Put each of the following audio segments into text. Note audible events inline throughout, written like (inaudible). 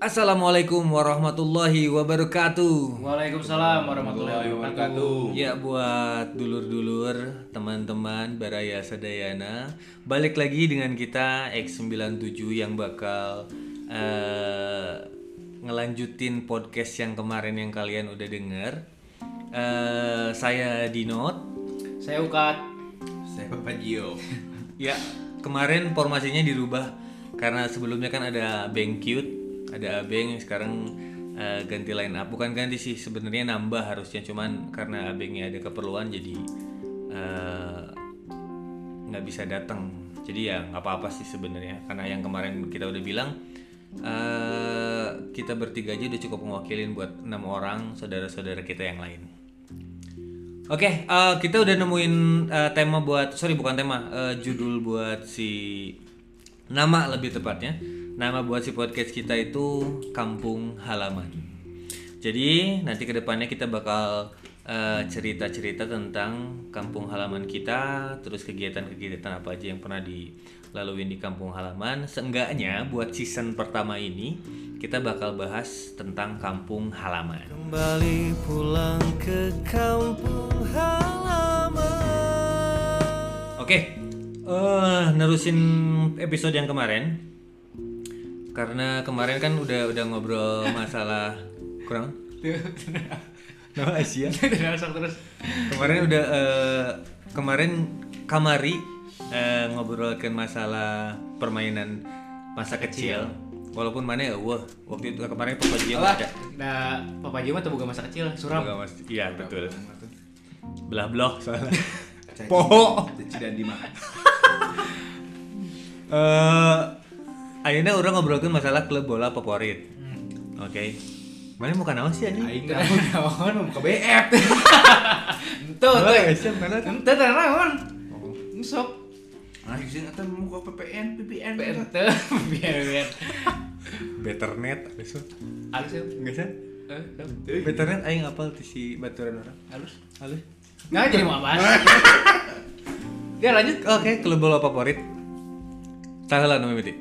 Assalamualaikum warahmatullahi wabarakatuh. Waalaikumsalam warahmatullahi wabarakatuh. Ya buat dulur-dulur, teman-teman Baraya Sadayana, balik lagi dengan kita X97 yang bakal eh, ngelanjutin podcast yang kemarin yang kalian udah denger. Eh, saya Dinot. Saya Ukat. Saya Bapak Gio. (laughs) Ya, kemarin formasinya dirubah karena sebelumnya kan ada Bang Cute, ada Abeng yang sekarang eh, ganti line up. Bukan ganti sih, sebenarnya nambah harusnya cuman karena Abengnya ada keperluan jadi eh, nggak bisa datang. Jadi ya nggak apa-apa sih sebenarnya karena yang kemarin kita udah bilang eh, kita bertiga aja udah cukup mewakilin buat enam orang saudara-saudara kita yang lain. Oke, eh, kita udah nemuin eh, tema buat, sorry bukan tema, eh, judul buat si nama lebih tepatnya. Nama buat si podcast kita itu Kampung Halaman. Jadi nanti ke depannya kita bakal cerita-cerita tentang kampung halaman kita, terus kegiatan-kegiatan apa aja yang pernah dilalui di kampung halaman. Seenggaknya buat season pertama ini kita bakal bahas tentang kampung halaman. Kembali pulang ke kampung halaman. Oke, eh nerusin episode yang kemarin. Karena kemarin kan udah udah ngobrol (laughs) masalah kurang (laughs) No Asia. terus terus. Kemarin udah eh, kemarin Kamari eh, ngobrolkan masalah permainan masa kecil. Walaupun mana ya, wah waktu itu kemarin Papa Jio ada. Nah, Papa Juma tuh bukan masa kecil, suram. Enggak, Mas. Iya betul. Belah blok soalnya. (laughs) Poho. Cici dan Dima. (laughs) Eh, akhirnya orang ngobrolkan masalah klub bola favorit. Oke. Mana mau kenal sih anjing? Aing kamu naon mau (laughs) ke BF. Tuh, tuh. Boleh, siap, karena Ente teh naon? Sok. Sih eta mau ke PPN, PPN. Ente biar biar. Betternet habis itu. Halus ya. Enggak sih? Eh, sok. Betternet aing apal ti si baturan orang. halus. Halus. Nah, jadi mau bahas. (laughs) Dia lanjut. Oke, klub bola favorit. Tahu lah namanya berarti.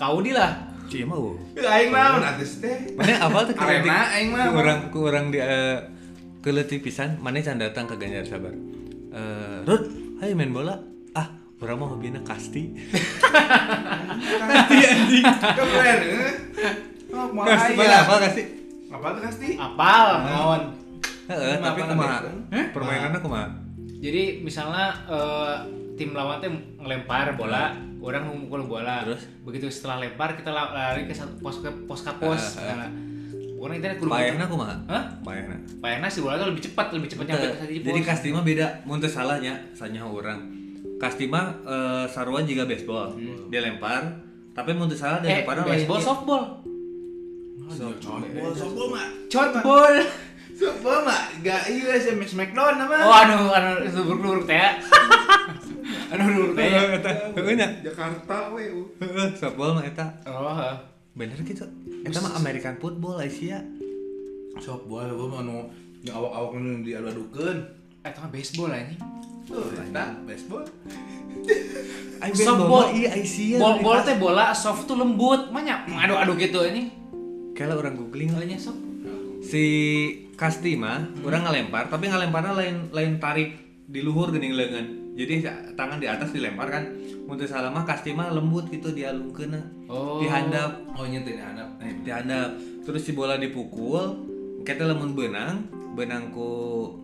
Kau di lah. Cie mau. Aing naon atus teh. Mana apa tuh Arena, aing mah. Kurang kurang di uh, keleutik pisan, mana can datang ke Ganjar Sabar. Eh, Rod, ayo main bola. Orang mah hobina kasti. (laughs) Kasti anjing. Keren. eh. Oh, mau Kasti mana aya. apa kasti? Apa tuh kasti? Apal, naon. Heeh, Apa tapi kumaha? kan? Permainannya kumaha? Jadi misalnya eh, tim lawan teh ngelempar bola, orang memukul bola. Terus? begitu setelah lempar kita la- lari ke satu pos ke pos ke pos. Nah, Pokoknya kita kudu Payahna kumaha? Hah? Payahna. Payahna si bola tuh lebih cepat, lebih cepat nyampe ke Jadi kasti mah beda, mun teu salahnya sanya orang. Kasti mah eh, sarua juga baseball. Dia lempar, tapi mun teu salah dia eh, lempar baseball, softball. Softball, softball mah. Shotball. Softball mah gak iya sih Smackdown nama. Oh, anu anu itu buruk-buruk teh. (laughs) anu buruk teh. Heeh, eta. Jakarta we. uh. Heeh, softball mah eta. Oh, heeh. Bener gitu. Eta mah American football Asia. Softball gua mah nu yang awak-awak nu diadu-adukeun. Eh, itu mah baseball ini. Tuh, eta baseball. (laughs) Softball. iya Asia. Bol bola teh bola soft tuh lembut, banyak adu-adu gitu ini. Kala orang googling Bolanya soft. si Kasti mah orang ngelempar tapi ngelemparnya lain lain tarik di luhur geuning leungeun. Jadi tangan di atas dilempar kan. Mun teu salah mah Kasti mah lembut gitu dialungkeun. Oh. Dihandap, Oh nyentuh ini anak. eh, dihandap. Terus si bola dipukul, kita lamun benang, benang ku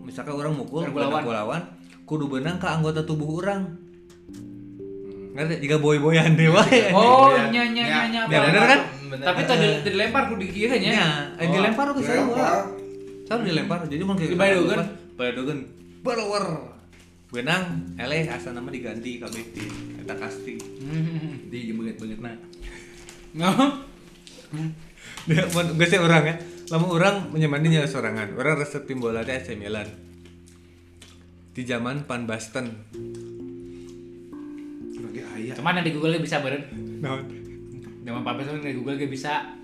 misalkan orang mukul Benang ku benang lawan. Kudu benang ke anggota tubuh orang. Ngerti? Jika boy-boyan dewa ya. Oh, Iya. nya nya nya nya. Ya, bener kan? Tapi tadi dilempar kudu dikieu nya. Ya, eh, dilempar ke saya. Saya dilempar, jadi mau kayak Dibadogeun? Badogeun. Berwer. Benang, eleh asa nama diganti ka BT. Eta kasti. (laughs) Di beungeut-beungeut na. Noh. (laughs) Dia mun geus sih orang ya. Lamun orang menyamani nya sorangan. Orang resep tim bola teh AC Milan. Di zaman Van Basten. Cuman yang di Google bisa beren. Naon? Zaman Pak Beson di Google ge bisa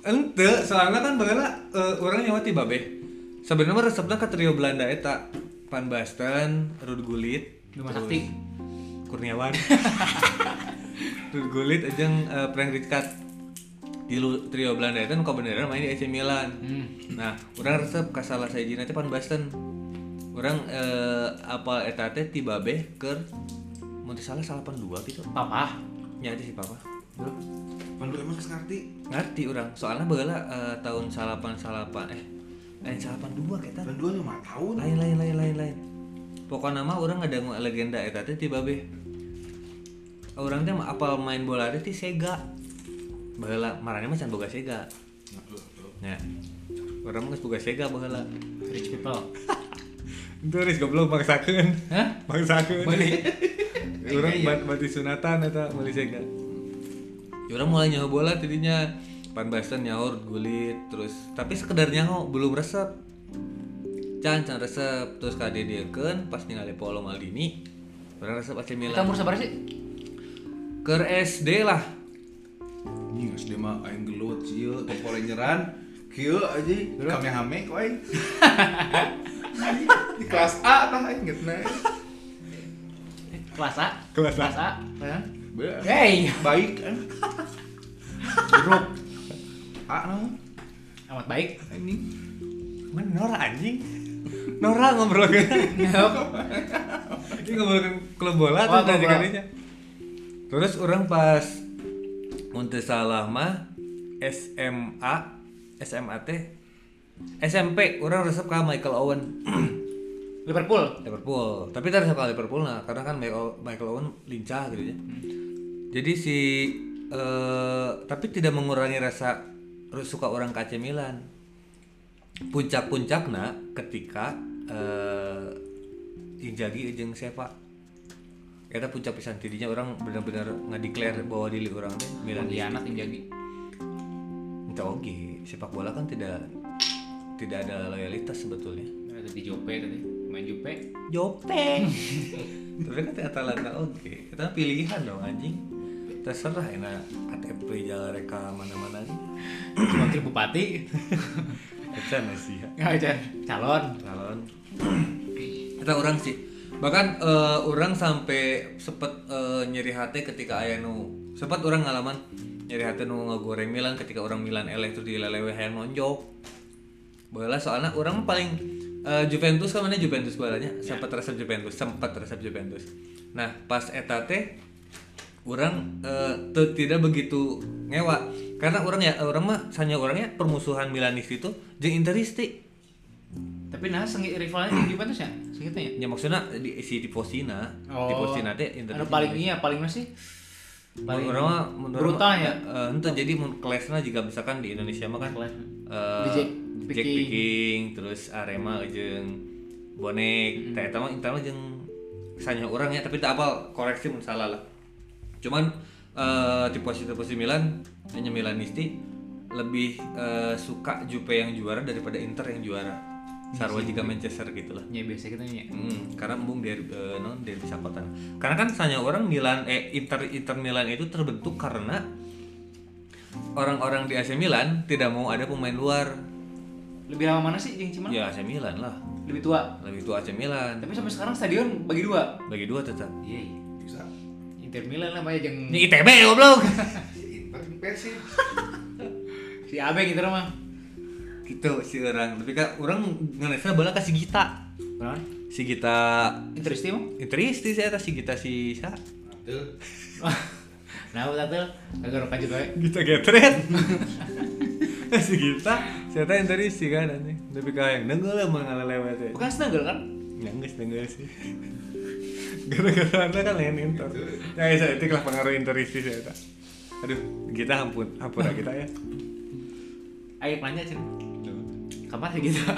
ente soalnya kan bageula eh, orang nyawa ti babe sebenarnya mah resepna ka trio Belanda eta Pan Basten Rud Gulit Sakti. Kurniawan (laughs) Rud Gulit jeung eh, Frank Rijkaard di trio Belanda itu nu beneran main di AC Milan Hmm. nah orang resep ka salah sajina teh Pan Basten orang eh, apal eta teh ti babe keur mun teu salah 82 gitu. Papa. nya teh si papa. Pandu emang ngerti. ngerti orang soalnya bageula eh, tahun salapan salapan eh lain salapan dua kita Pandu lima tahun. lain lain lain lain lain. Pokoknya mah orang ada legenda eta teh ti babe orang teh apal main bola teh ti Sega. Baheula marane mah can boga Sega. Nya. Orang mah geus boga Sega baheula Rich people. (laughs) itu ris goblok maksakeun Hah? maksakeun (laughs) Iya, iya. bat bati sunatan eta meuli Sega Ya, orang mulai nyaho bola tidinya pan basten nyaho gulit terus. Tapi sekedar nyaho belum resep. Can can resep. Terus kadediekeun pas ningali Paulo Maldini orang resep AC Kita Milan. Umur sabar sih? ke SD lah. Ini SD mah aing gelut cieu popolenyeran. Kieu aja kamehame ku aing. (laughs) Di kelas A tah aing ngetna. Eh, Kelas A. Kelas A. Kelas A. Ya. Hey, Baik kan. grup A naon? amat baik. Ini. mana Nora anjing (laughs) Nora ngobrol ke (laughs) ini ngobrol klub bola Oh, tuh tadi kalinya terus orang pas Munte salah mah SMA SMA teh SMP orang resep ke Michael Owen. (clears throat) Liverpool. Liverpool. Tapi tadi resep ke Liverpool nah? Karena kan Michael, Michael Owen lincah gitu ya. Jadi si eh, tapi tidak mengurangi rasa suka orang ke AC Milan. Puncak-puncakna ketika eh Inzaghi jeung Seva Eta puncak pisan tidinya orang benar-benar ngadeklar bahwa diri orang teh Milan. Anak yang jadi. Entah oke, sepak bola kan tidak tidak ada loyalitas sebetulnya. Ada di Jope tadi. Main Jope. Jope. (laughs) Tapi kan Atalanta oke, kita pilihan dong anjing. Terserah enak KTP jalan reka mana-mana sih. Wakil bupati. Kita sih ya. Ngajar calon. calon kita orang sih bahkan eh, orang sampai sempet eh, nyeri hati ketika aya nu sempat orang ngalaman nyeri hati nu ngegoreng Milan ketika orang Milan eleh itu dilelewe hayang nonjok bola soalnya orang paling eh, Juventus kan mana Juventus bolanya? Sempat resep Juventus sempat resep Juventus. Nah pas eta teh orang teu- tidak begitu ngewa karena orang ya orang mah sanya orangnya permusuhan Milanis itu jeung Interisti Tapi nah sengi rivalnya di Juventus ya? Segitunya. ya? Maksudnya di si di posina di posina teh Inter Anu paling iya paling masih paling orang mah menurut brutal ya? ente jadi mun kelasna juga misalkan di Indonesia mah kan Di Jack Picking. Terus Arema jeung bonek teh eta mah eta mah jeung sanya orang ya tapi tak apa koreksi mun salah lah cuman eh, di posisi posisi Milan hanya Milanisti lebih eh, suka Juve yang juara daripada Inter yang juara sarwa juga Manchester gitu lah Ya biasa gitu ya. Hmm, karena embung dari eh, non dari sakotan. Karena kan sanya orang Milan eh Inter Inter Milan itu terbentuk karena orang-orang di AC Milan tidak mau ada pemain luar. Lebih lama mana sih yang Ciman? Ya AC Milan lah. Lebih tua. Lebih tua AC Milan. Tapi sampai sekarang stadion bagi dua. Bagi dua tetap. Iya. iya. Bisa. Inter Milan lah banyak yang Ini ITB goblok. Inter Persib. (laughs) si Abeng gitu mah. gitu si orang. Tapi kan orang ngenesna bola kasih Gita. Benar? Si Gita Interesti mah? Interisti saya si Gita si sa. Tuh. Nah, udah tuh agak lanjut wae. Gita Getret. (laughs) (laughs) si Gita, saya tahu Interisti kan anjing. Tapi kayak nenggel lah mengalah lewat ya. Bukan snuggle kan? Ya enggak enggak sih. (laughs) Gara-gara anda kan lain inter. Ya saya itu lah pengaruh interisti saya tak. Aduh, kita ampun, ampun lah kita ya. (laughs) Ayo nanya cen. Kamar sih kita.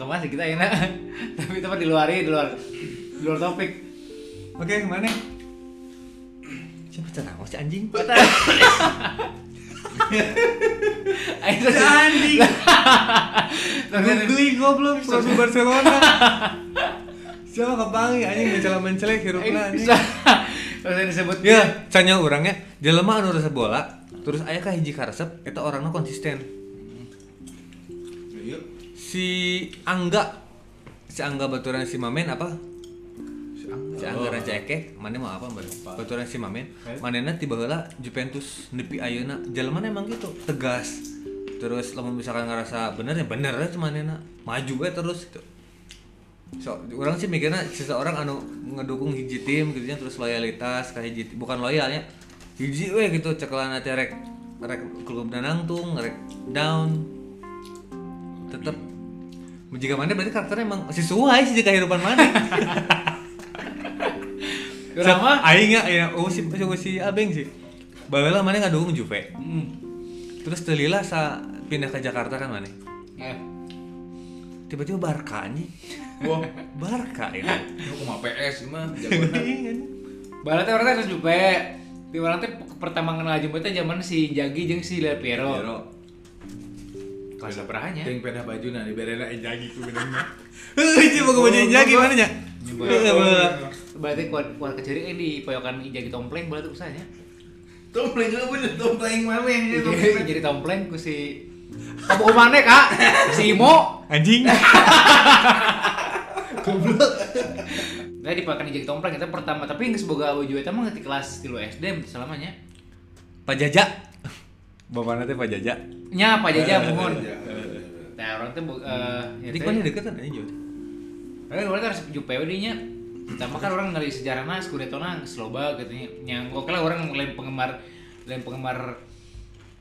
Kamar sih kita enak. Tapi tempat di luar di luar di luar topik. Oke, mana? Siapa cara si anjing? (laughs) Ayo Anjing. (laughs) Beli goblok produk Barcelona. (laughs) Siapa kepangi anjing mencela mencelek hirupna anjing. bisa. Terus yang disebut Ya, canya orangnya jelema anu resep bola terus aya ka hiji karesep eta orangnya konsisten Iya. si Angga si Angga baturan si Mamen apa Si Angga. si Rancake mana mau apa mbak? Baturan si Mamen manena tiba heula Juventus nepi ayeuna. Jelema emang gitu? Tegas. Terus lamun misalkan ngerasa bener ya bener aja manena maju we terus gitu. So orang sih mikirnya seseorang anu ngedukung hiji tim gitu nya, terus loyalitas ke hiji bukan loyalnya hiji we gitu. Cekelan nanti rek rek klub danangtung rek down. Tetep. Jika mana berarti karakternya emang sesuai sih kehidupan mana (laughs) Urang mah aing ya ya oh si si, si abeng sih baheula mana ngadukung Juve hmm. terus telila sa pindah ke Jakarta kan mana Ya. tiba-tiba Barca nya Wah, Barca itu ini kumaha PS mah jagoan. Barat teh orang teh harus jupe. Di orang teh pertama kenal Jumbo teh zaman si Jagi jeung si Del Piero. Pero Kelas berapanya? yang pindah baju nah di berena jagi ku bedanya. (laughs) Heuh, coba ke baju Injaki mana nya? Nyoba. Berarti kuat kuat keceri eh, di poyokan Jagi Tompleng berarti usahanya. Tompleng lu bener tompleng mah yang. Jadi jadi Tompleng ku si Kamu mana kak? Si Imo. Anjing. Nah dipakai Jagi Tompleng itu pertama tapi nggak semoga baju itu mah ngerti kelas tilu SD selamanya. Pak Jaja. Bapak nanti Pak Jaja. Nya apa Eh, aja mohon. iya. Nah orang tuh eh Jadi kan deketan aja Jod. Karena orang harus jupe we nya. Pertama kan orang ngali sejarahna Scudetto na sloba gitu nya. Yang oke lah orang lain penggemar lain penggemar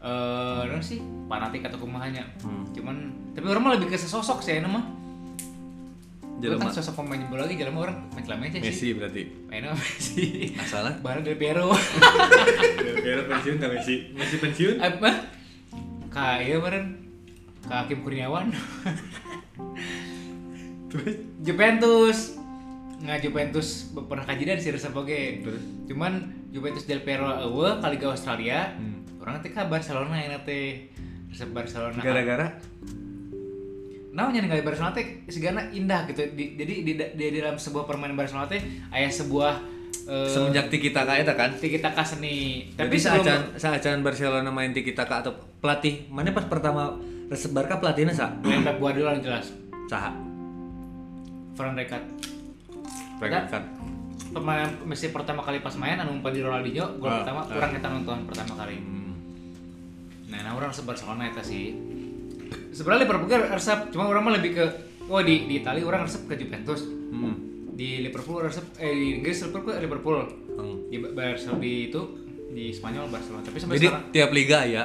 eh uh, sih fanatik atau kumahanya. Hmm. Cuman tapi orang mah lebih ke sesosok sih nama. Jelema Jelema sosok pemain bola lagi jelema orang main aja sih. Messi berarti. Mainnya Messi. Masalah. Barang Del Piero. Kira pensiun tak Messi? Messi pensiun? Apa? Kak iya bareng Kak Hakim Kurniawan. Terus Juventus nggak Juventus pernah kajian sih resep oke Terus? cuman Juventus del Piero ewe kali ke Australia Hmm. orang teh Barcelona yang teh resep Barcelona gara-gara nah nyanyi kali Barcelona teh segala indah gitu Di- jadi di, di, di dalam sebuah permainan Barcelona teh ayah sebuah eh, semenjak tiki taka eta kan. kita ka seni Tapi saacan saacan Barcelona main tiki taka atau pelatih, mana pas pertama resep Barca pelatihnya sa? main Pep Guardiola jelas Saha? Fran Rijkaard Kan. pemain Messi pertama kali pas main anu umpan di Ronaldinho gol Ah, pertama ah. orang kita nonton pertama kali Hmm. Nah, nah orang resep Barcelona itu sih. Sebenarnya Liverpool kan resep, cuma orang mah lebih ke oh di di Italia orang resep ke Juventus. Hmm. Di Liverpool resep eh di Inggris Liverpool Liverpool. Hmm. Di Barcelona itu di Spanyol Barcelona. Tapi sampai Jadi sekarang tiap liga ya.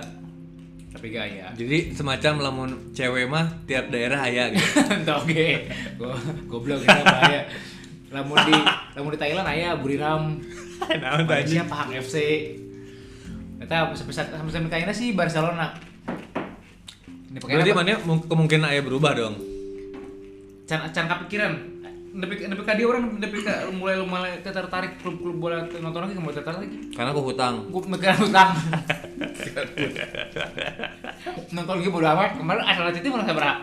tapi gaya. Jadi semacam lamun cewek mah tiap daerah aya gitu. (laughs) Oke. Go goblok kita bahaya. (laughs) Lamun di lamun di Thailand aya Buriram. (laughs) Naon Malaysia Pahang FC. Eta sampai sampai kayaknya sih Barcelona. Ini Berarti mana mung- kemungkinan aya berubah dong. can can kepikiran nepi nepi ka dia orang nepi ka mulai mulai tertarik klub-klub bola nonton lagi mulai tertarik lagi Karena aku hutang. gue mikiran utang (laughs) nonton lagi bodo amat kemarin asal itu malah berapa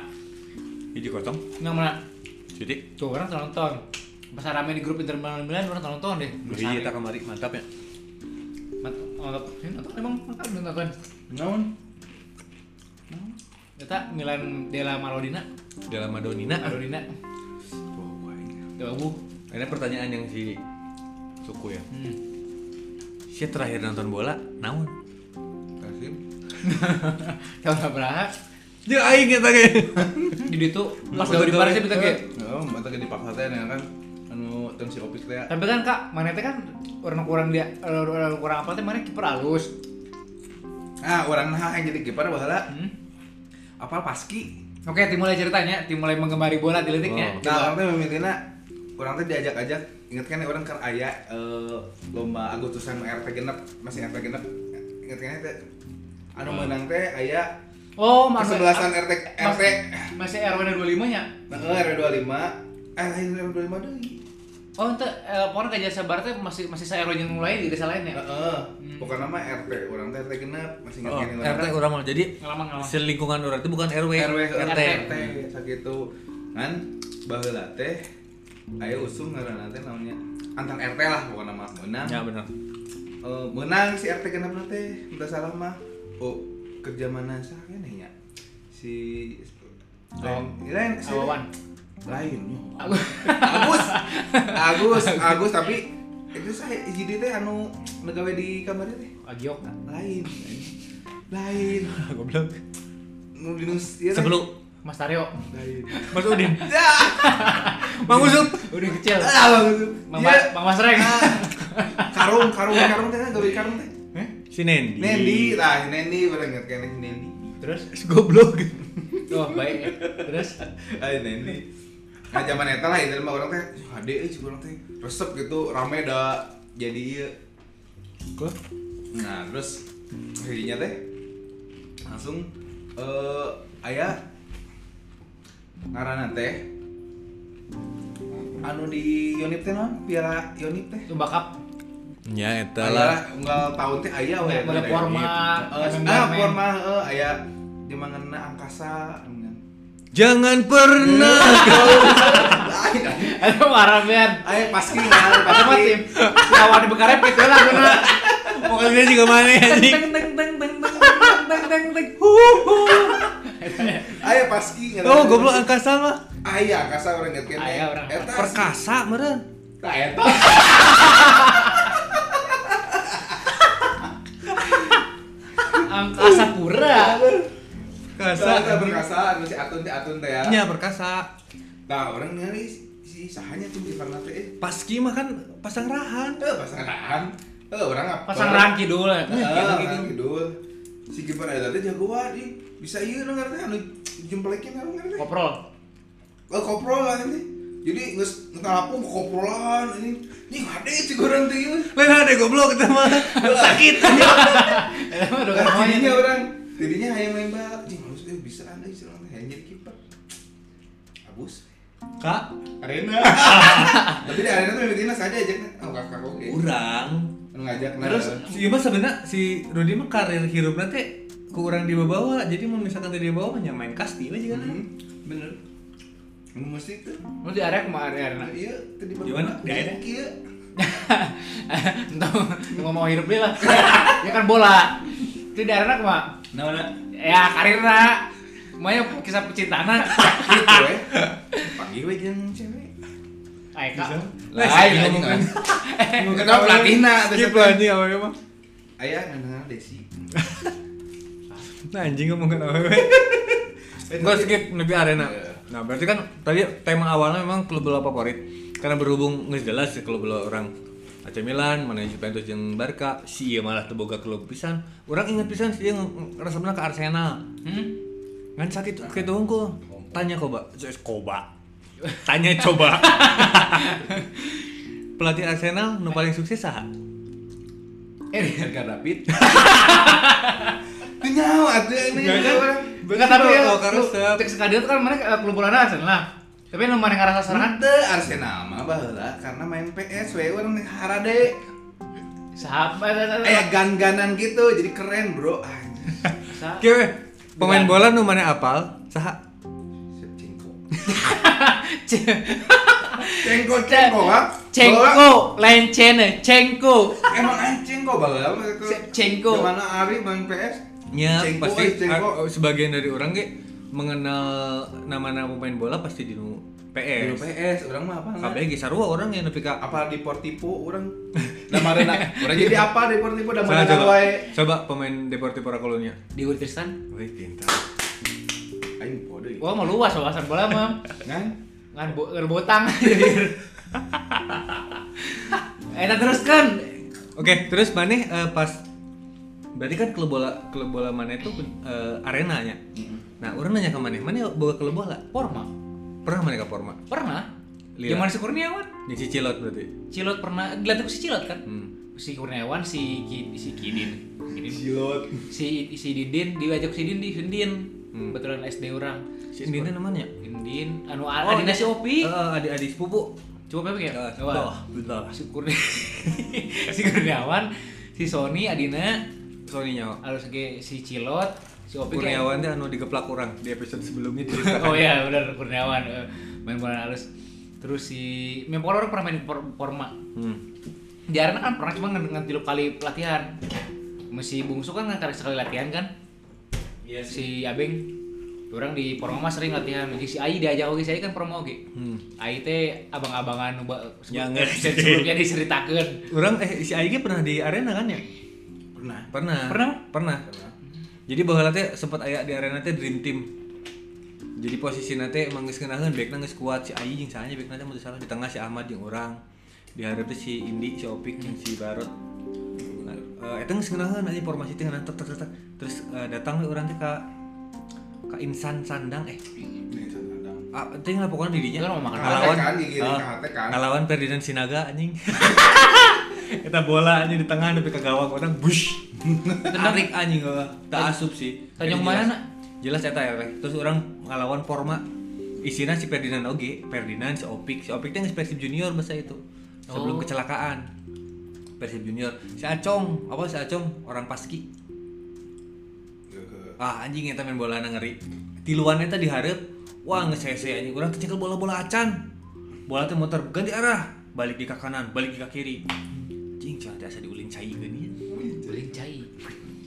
Hiji kosong. nggak mana Jadi tuh orang nonton pas rame di grup Inter Milan Milan orang nonton deh hiji eta kamari mantap ya. Mat- nonton ini nonton emang mantap nonton Naon? Eta Milan Della Maradona Dalam Madonina. Maradona Tuh, tuh abu Ini pertanyaan yang si suku ya. hmm. Si terakhir nonton bola, naon? Kasim. tahun berapa Dia aing eta ge. di situ pas gawe di Paris kita kayak Oh, mata ge dipaksa teh ya kan. Anu teu si opik teh. Tapi kan kak, mana teh kan orang kurang dia orang kurang apa teh mana kiper halus. Ah, orang nah yang jadi kiper baheula Hmm? apal paski. Oke, dimulai ceritanya, dimulai menggemari bola di litiknya. Oh. Nah, orang teh mimitina orang teh diajak-ajak inget kan orang kan aya eh, lomba Agustusan RT genep masih RT genep inget kan teh anu menang teh aya Oh, masih kesebelasan RT RT masih RW 25 nya. nah, RW 25 eh lain RW 25 deui Oh, ente eh, pokoknya kayak jasa bar teh masih masih saya yang lain di desa lain ya. Heeh. Bukan nama RT, orang teh RT genep masih ingat Oh, kan RT urang mah. Jadi Ngalaman ngalaman. selingkungan urang itu bukan RW, RW RT. RT sakitu kan baheula teh aya usum ngaranna teh namanya antan RT lah bukan nama menang Ya benar. eh, menang si RT genep teh entah salah mah oh kerja mana sah kan ya si lain lain si Awawan. Lain Agus Agus Agus tapi itu saya jadi teh anu negawe di kamarnya teh Agiok. lain lain Goblok. nu di nus ieu teh. Sebelum Mas Taryo. lain Mas Udin. ya Mang Usup. Udah kecil. ah Bang, Iya. Bang Mas Reng. Ah, karung karung karung teh gawe karung teh Si Nendi. Nendi lah Nendi udah inget kan Nendi Terus Goblok. oh baik. ya. Terus Ayo Nendi Nah zaman eta lah itu mah orang teh ade euy orang teh. Resep gitu rame dah jadi? Nah, terus jadinya teh langsung eh aya ngaranna teh anu di Yonip teh non piala Yonip teh? Lu bakap Ya eta aya lah. unggal tahun teh aya we. Ada forma, Eh, ada ah forma eh aya jemanganna angkasa Jangan pernah kau (laughs) Ayo marah men. Ayo pasti marah. Padahal gitu mah tim. Lawan bekarepet lah bener. Pokoknya juga mana ya Teng teng teng teng teng teng teng teng. Ayo pasti. Oh, goblok angkasa mah. Ayo angkasa orang nggak kene. Ayo orang. Perkasa meren. Tah eta. Angkasa (laughs) pura. Kasa Perkasa. berkasa anu si Atun teh Atun teh ya. Ya perkasa. Nah, orang nyari si sahanya tuh di mana teh. eh. Paski mah kan pasang rahan. Eh, pasangan. Eh, orang apa? Pasang rang kidul. Eh, Gitu gitu. orang kidul. Si Gibran ada teh jagoan ih. Bisa ieu nu ngarana anu jemplekin anu ngarana. Koprol. Oh, koprol lah ini. Jadi geus ngalapung koprolan ini. Nih ade sih orang teh ieu. Lain ada goblok kita mah. Sakit. (laughs) Kan jadinya orang jadinya hayang main bal. Bisa anda bisa hayang jadi kiper. Abus. Kak, Arena. (laughs) Tapi di arena tuh bikinnya saja aja kan. Oh, kakak oke. urang. Anu ngajak nah. Terus si mah sebenarnya si Rudy mah karir hirup nanti ku urang di bawah jadi mau misalkan tadi di bawah hanya main kasti aja kan. Hmm, bener. Mesti itu. Lu di area ke mana area? Nah, iya tadi Di mana? Di arena? Iya. (laughs) Entah ngomong hirup dia lah. (laughs) Ya kan bola. Itu di area ke mana? Nah, mana? Ya karirna. Maya kisah pecintana. Gitu we. Panggil we jeung cewek. Ayo kak. Lah, Lain sih, anjing. ngomongin. Kenapa pelatihna Skip lah anjing apa mah. Aya nana Desi. Nah anjing ngomongin apa (laughs) Gue skip lebih arena. Iya. Nah berarti kan tadi tema awalnya memang klub bola favorit. Karena berhubung nggak jelas ya klub bola orang AC Milan, mana Juventus yang Barca, si ieu malah teboga klub pisan. Orang ingat pisan sih yang resepna ke Arsenal. Hmm? ngan sakit kayak nah. doang kok tanya coba coba (laughs) tanya coba (laughs) pelatih Arsenal nu paling sukses sah Edgar David (laughs) Nyawa atuh ini. Iya Bukan tapi ya. Cek sekadieu tuh kan mereka eh, kelumpulanna Arsenal. lah. Tapi nu mane ngerasa serangan teu Arsenal mah baheula karena main PS we urang harade. Eh, Sahabat eh gan-ganan gitu jadi keren bro. Kieu Pemain bola nu mana apal? Saha? Cengko. (laughs) Ce- Cengko cengko ah. Cengko, lain cene, cengko. Emang anjing kok baheula mah ke- Ce- cengko. Mana Ari main PS? Ya, Cengko, pasti eh, cengko. sebagian dari orang ge mengenal nama-nama pemain bola pasti di nu Di PS. PS urang mah apa? Kabeh ge sarua orang yang nepi ka Apa di Portipo urang damarena. (laughs) Urang jadi apa di Portipo damarena coba, wae. coba pemain Deportivo La Colonia. Di Tristan. Wih, pintar. Aing podo ieu. Wah mau luas wawasan bola mah. Kan? Ngan bo. Eh, kita teruskan. Oke, terus maneh eh, pas berarti kan klub bola klub bola mana itu eh, arenanya. Nah, orang nanya ke maneh, mana boga klub bola? Forma. Pernah mana ke Forma? Pernah. Lila. Zaman si Kurniawan. Di Cicilot berarti. Cilot pernah dilatih si Cilot kan? Hmm. Si Kurniawan, si Ki- si Kidin. Kidin. Silot. Si si Didin diajak si Didin di Sindin. Hmm. Betulan SD orang. Si Indina namanya? Indin anu adina si Opi. Eh, adik-adik sepupu. Coba apa ya? Eh, Coba. Dah, betul. Si Kurni (laughs) si Kurniawan, si Sony Adina, Sony nyawa. harus si Cilot, si Opi Kurniawan teh anu digeplak orang di episode sebelumnya cerita. (laughs) Oh iya benar Kurniawan eh, main bola halus. Terus si memang orang pernah main forma. Hmm. di arena kan pernah cuma ngan tilu kali pelatihan masih bungsu kan ngan kali sekali latihan kan Iya si Abeng orang di promo mah sering latihan jadi si Ai diajak oke saya kan promo oke Hmm. Ai teh abang-abangan nu ba- sebelum- ngerti. (laughs) sebelumnya diceritakan Orang eh si Aigi pernah di arena kan ya? Pernah. Pernah. Pernah? Pernah. Pernah. Jadi baheula teh sempat aya di arena teh dream team. Jadi posisi nanti emang geus ngeunaheun backna geus kuat si Ayi jeung sahanya backna teh mun teu salah di tengah si Ahmad jeung urang. Di teh si Indi, si Opik jeung si Barot. Eh, eta geus ngeunaheun aja formasi teh ngeunah tek tek. Terus eh, datang we urang teh ka ka Insan Sandang eh ah teh lah pokoknya di dinya Itu mau makan ngalawan kan, ah, kan. ngalawan Ferdinand Sinaga anjing (laughs) kita bola anjing di tengah tapi ke gawang orang bush. Tarik (laughs) anjing heeh tak asup sih. Tanjung Jadi mana, jelas- eta ya terus orang ngalawan Forma. Isinya si Ferdinand oge Ferdinand si Opik. Si Opik teh geus Persib Junior masa itu. Sebelum Oh. kecelakaan. Persib Junior. Si Acong apa si Acong? Orang Paski. Ah anjing eta main bola ngeri. Tiluan eta diharap wah ngesese anjing. Urang teh cekel bola-bola acan. Bola teh muter ganti arah. Balik di ke kanan balik di ke kiri anjing cah asa diulin cai geuning beli cai.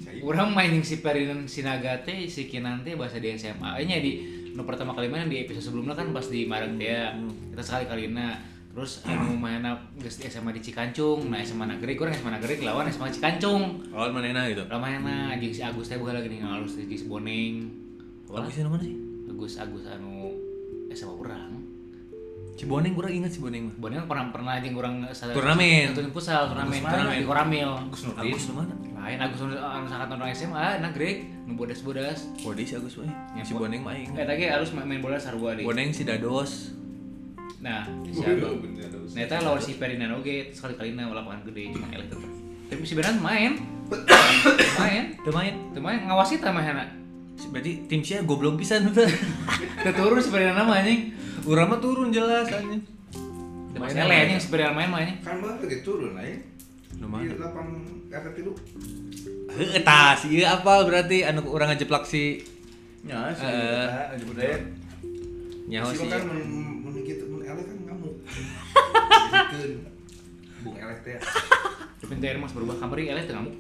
Cai. orang main yang si Ferdinand Sinaga teh si Kinan teh bahasa di SMA nya di nu pertama kali main di episode sebelumnya kan pas di Marang dia kita sekali kalina terus anu mana geus di SMA di Cikancung. Nah SMA Negeri kurang SMA Negeri lawan SMA Cikancung. Awal manehna gitu? Ramana jeung si Agus teh baheula gini ngalus di Boneng. Bagusnya mana sih? Agus Agus anu SMA urang Ciboneng kurang ingat Ciboneng mah Boneng pernah pernah jeung urang sa- Turnamen. satu futsal turnamen Turnamen. turnamen di Koramil Agus Nurdin. Agus nu mana lain Agus anu anu sangat orang SMA Nagreg nu bodas-bodas Bodis Agus mah Ya, si Bo- Boneng mah aing Kayak tadi harus main bola sarua deh. Boneng si Dados Nah, si Abang. harus. Nah, itu lawan si Ferdinand oge sekali kali na lapangan gede cuma elek tetep. Tapi si Ferdinand main. (coughs) main. teu main Teu main ngawasi tah mah berarti tim sia goblok pisan teh Teu turun si Ferdinand mah anjing. Urang mah turun jelas Teu main anjing si Ferdinand main mah anjing. Kan baru lagi turun lah ya. Mana? Di lapang kata tilu. Heeh, tah si ieu apal berarti anu urang ngajeplak si Ya, sih. Eh. Aja budaya. nyaho Si si kan mun mun gitu mun elek kan ngamuk. (laughs) Bung elek teh. Tapi teh mas berubah kamari elek teu ngamuk.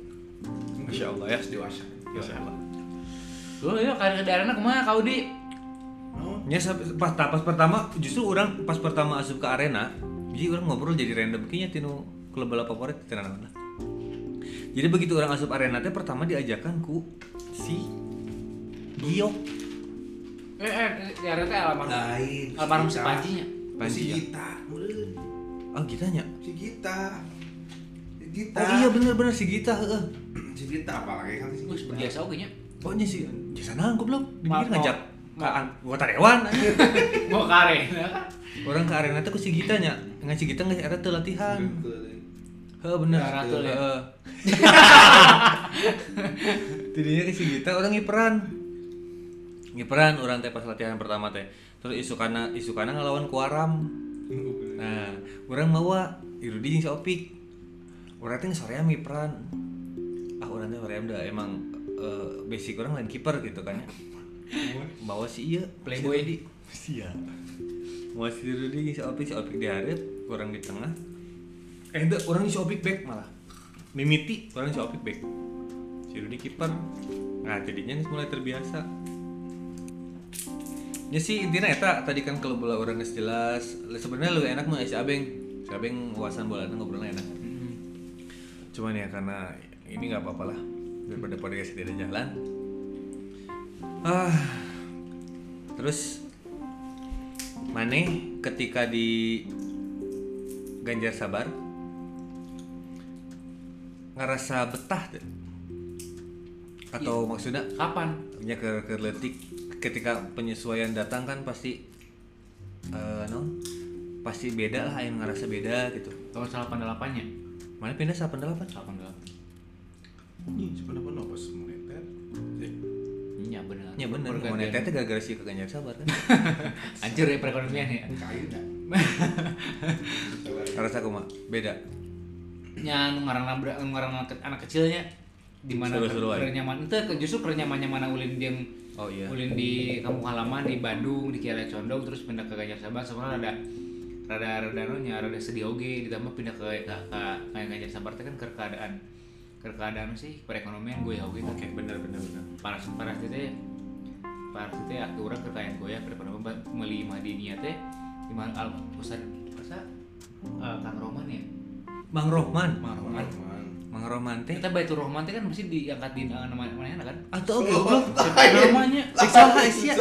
Masya Allah ya. dewasa. Masya Allah. Duh, ya karir ke daerahna kumaha kau di? Oh, Ya pas pas pertama justru orang pas pertama asup ke arena, jadi orang ngobrol jadi random kayaknya tinu klub bola favorit tenan lah. Jadi begitu orang asup arena teh pertama diajakan ku si Giok. Eh, eh, daerah teh almarhum. lain. Almarhum si Gita. Panji. Panji, Si ya. Gita. Oh Gitanya. Si Gita. Si Gita. Oh iya bener-bener si Gita heeh. Si Gita apalagi kan si Gita. biasa oge nya. Oh nya si jasa naon goblok Ma- dipikir ngajak ka an- gua tarewan. Mau (laughs) kare. Orang ke arena teh ku si Gitanya. Ngan si Gita geus era teu latihan. Heeh bener. Ya, ratul ya. Heeh. Tidinya ke si Gita orang ngiperan. Ngiperan orang teh pas latihan pertama teh. Terus isukana isukana ngelawan Kuaram. Nah, orang mawa Irudi jeung si Opik. Urang teh soream ngiperan. Ah urang teh soream dah emang eh, basic orang lain kiper gitu kan ya. Bawa si iya Playboy. Rudi. Sia. Bawa si Rudi si Opik si Opik di hareup, orang di tengah. Eh itu orang si Opik back malah. Mimiti orang si Opik back. Si Rudi kiper. Nah, jadinya mulai terbiasa. Ya sih intinya eta tadi kan kalau bola orang geus jelas, sebenarnya lebih enak mah si Abeng. Si Abeng wawasan bola ngobrolnya enak. Cuman ya karena ini nggak apa-apa lah daripada podcast tidak jalan ah. Terus mana ketika di Ganjar Sabar ngerasa betah deh. atau ya. maksudnya kapan? punya ke, ketika penyesuaian datang kan pasti uh, no pasti beda lah yang ngerasa beda gitu. Tahun 88 nya mana pindah 88 88 salah 88 ya bener Pergantian. mau teteh gara-gara sih ke Ganjar Sabar kan (laughs) Anjir ya perekonomian ya. Kayu (laughs) dah. beda nya nu ngaranna bra- nu ngaranna ke- anak kecilnya di mana kerenyaman itu justru kerenyamannya mana ulin yang oh iya ulin di kampung halaman di Bandung di Kiara Condong terus pindah ke Ganjar Sabah sebenarnya ada rada rada nya rada sedih oge ditambah pindah ke ke ke kayak ngajar sabar teh kan ke keadaan ke keadaan sih perekonomian gue oge kan Oke, benar benar benar. panas panas teh panas teh aku orang kekayaan gue ya perekonomian ba- meuli madinia teh di mana al pusat masa eh, Kang Roman ya Mang Rohman. Mang Roman Mang Rohman teh. kita Baitur Rohman teh kan mesti diangkat di eh, nama mana kan Atau goblok. namanya Cek salah Aisyah.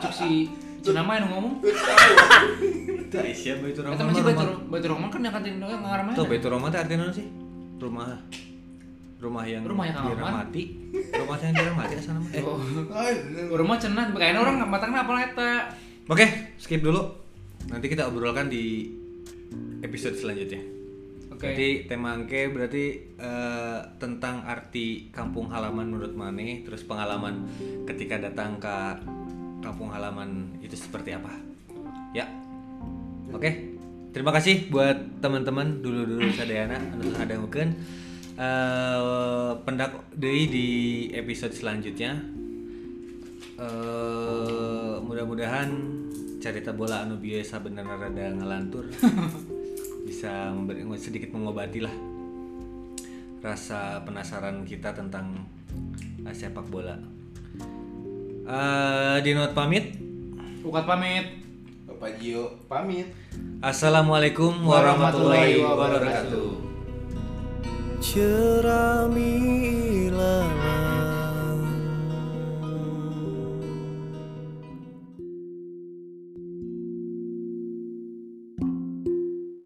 cuk si Cenama yang ngomong Itu Aisyah Baitur Kita Rohman. masih Baitur Baitur Rohman kan yang kantin nggak ngaramai. Tuh Baitur Rohman teh artinya naon sih? Rumah rumah yang Rumah yang dirahmati. Rumah yang dirahmati asal nama. Eh. Oh, rumah cenah, kayaknya orang nggak matangnya apa eta. Oke, skip dulu. Nanti kita obrolkan di episode selanjutnya. Oke. Berarti tema angke berarti eh, tentang arti kampung halaman menurut Mane, terus pengalaman ketika datang ke kampung halaman itu seperti apa? Ya. Oke. Terima kasih buat teman-teman dulu-dulu sadayana anu ada eh pendak deui di episode selanjutnya. eh mudah-mudahan cerita bola anu biasa bener rada ngalantur (laughs) bisa memberi sedikit mengobati lah rasa penasaran kita tentang eh, sepak bola. Eh di not pamit. Ukat pamit. Bapak Gio pamit. Assalamualaikum warahmatullahi wabarakatuh cerami lala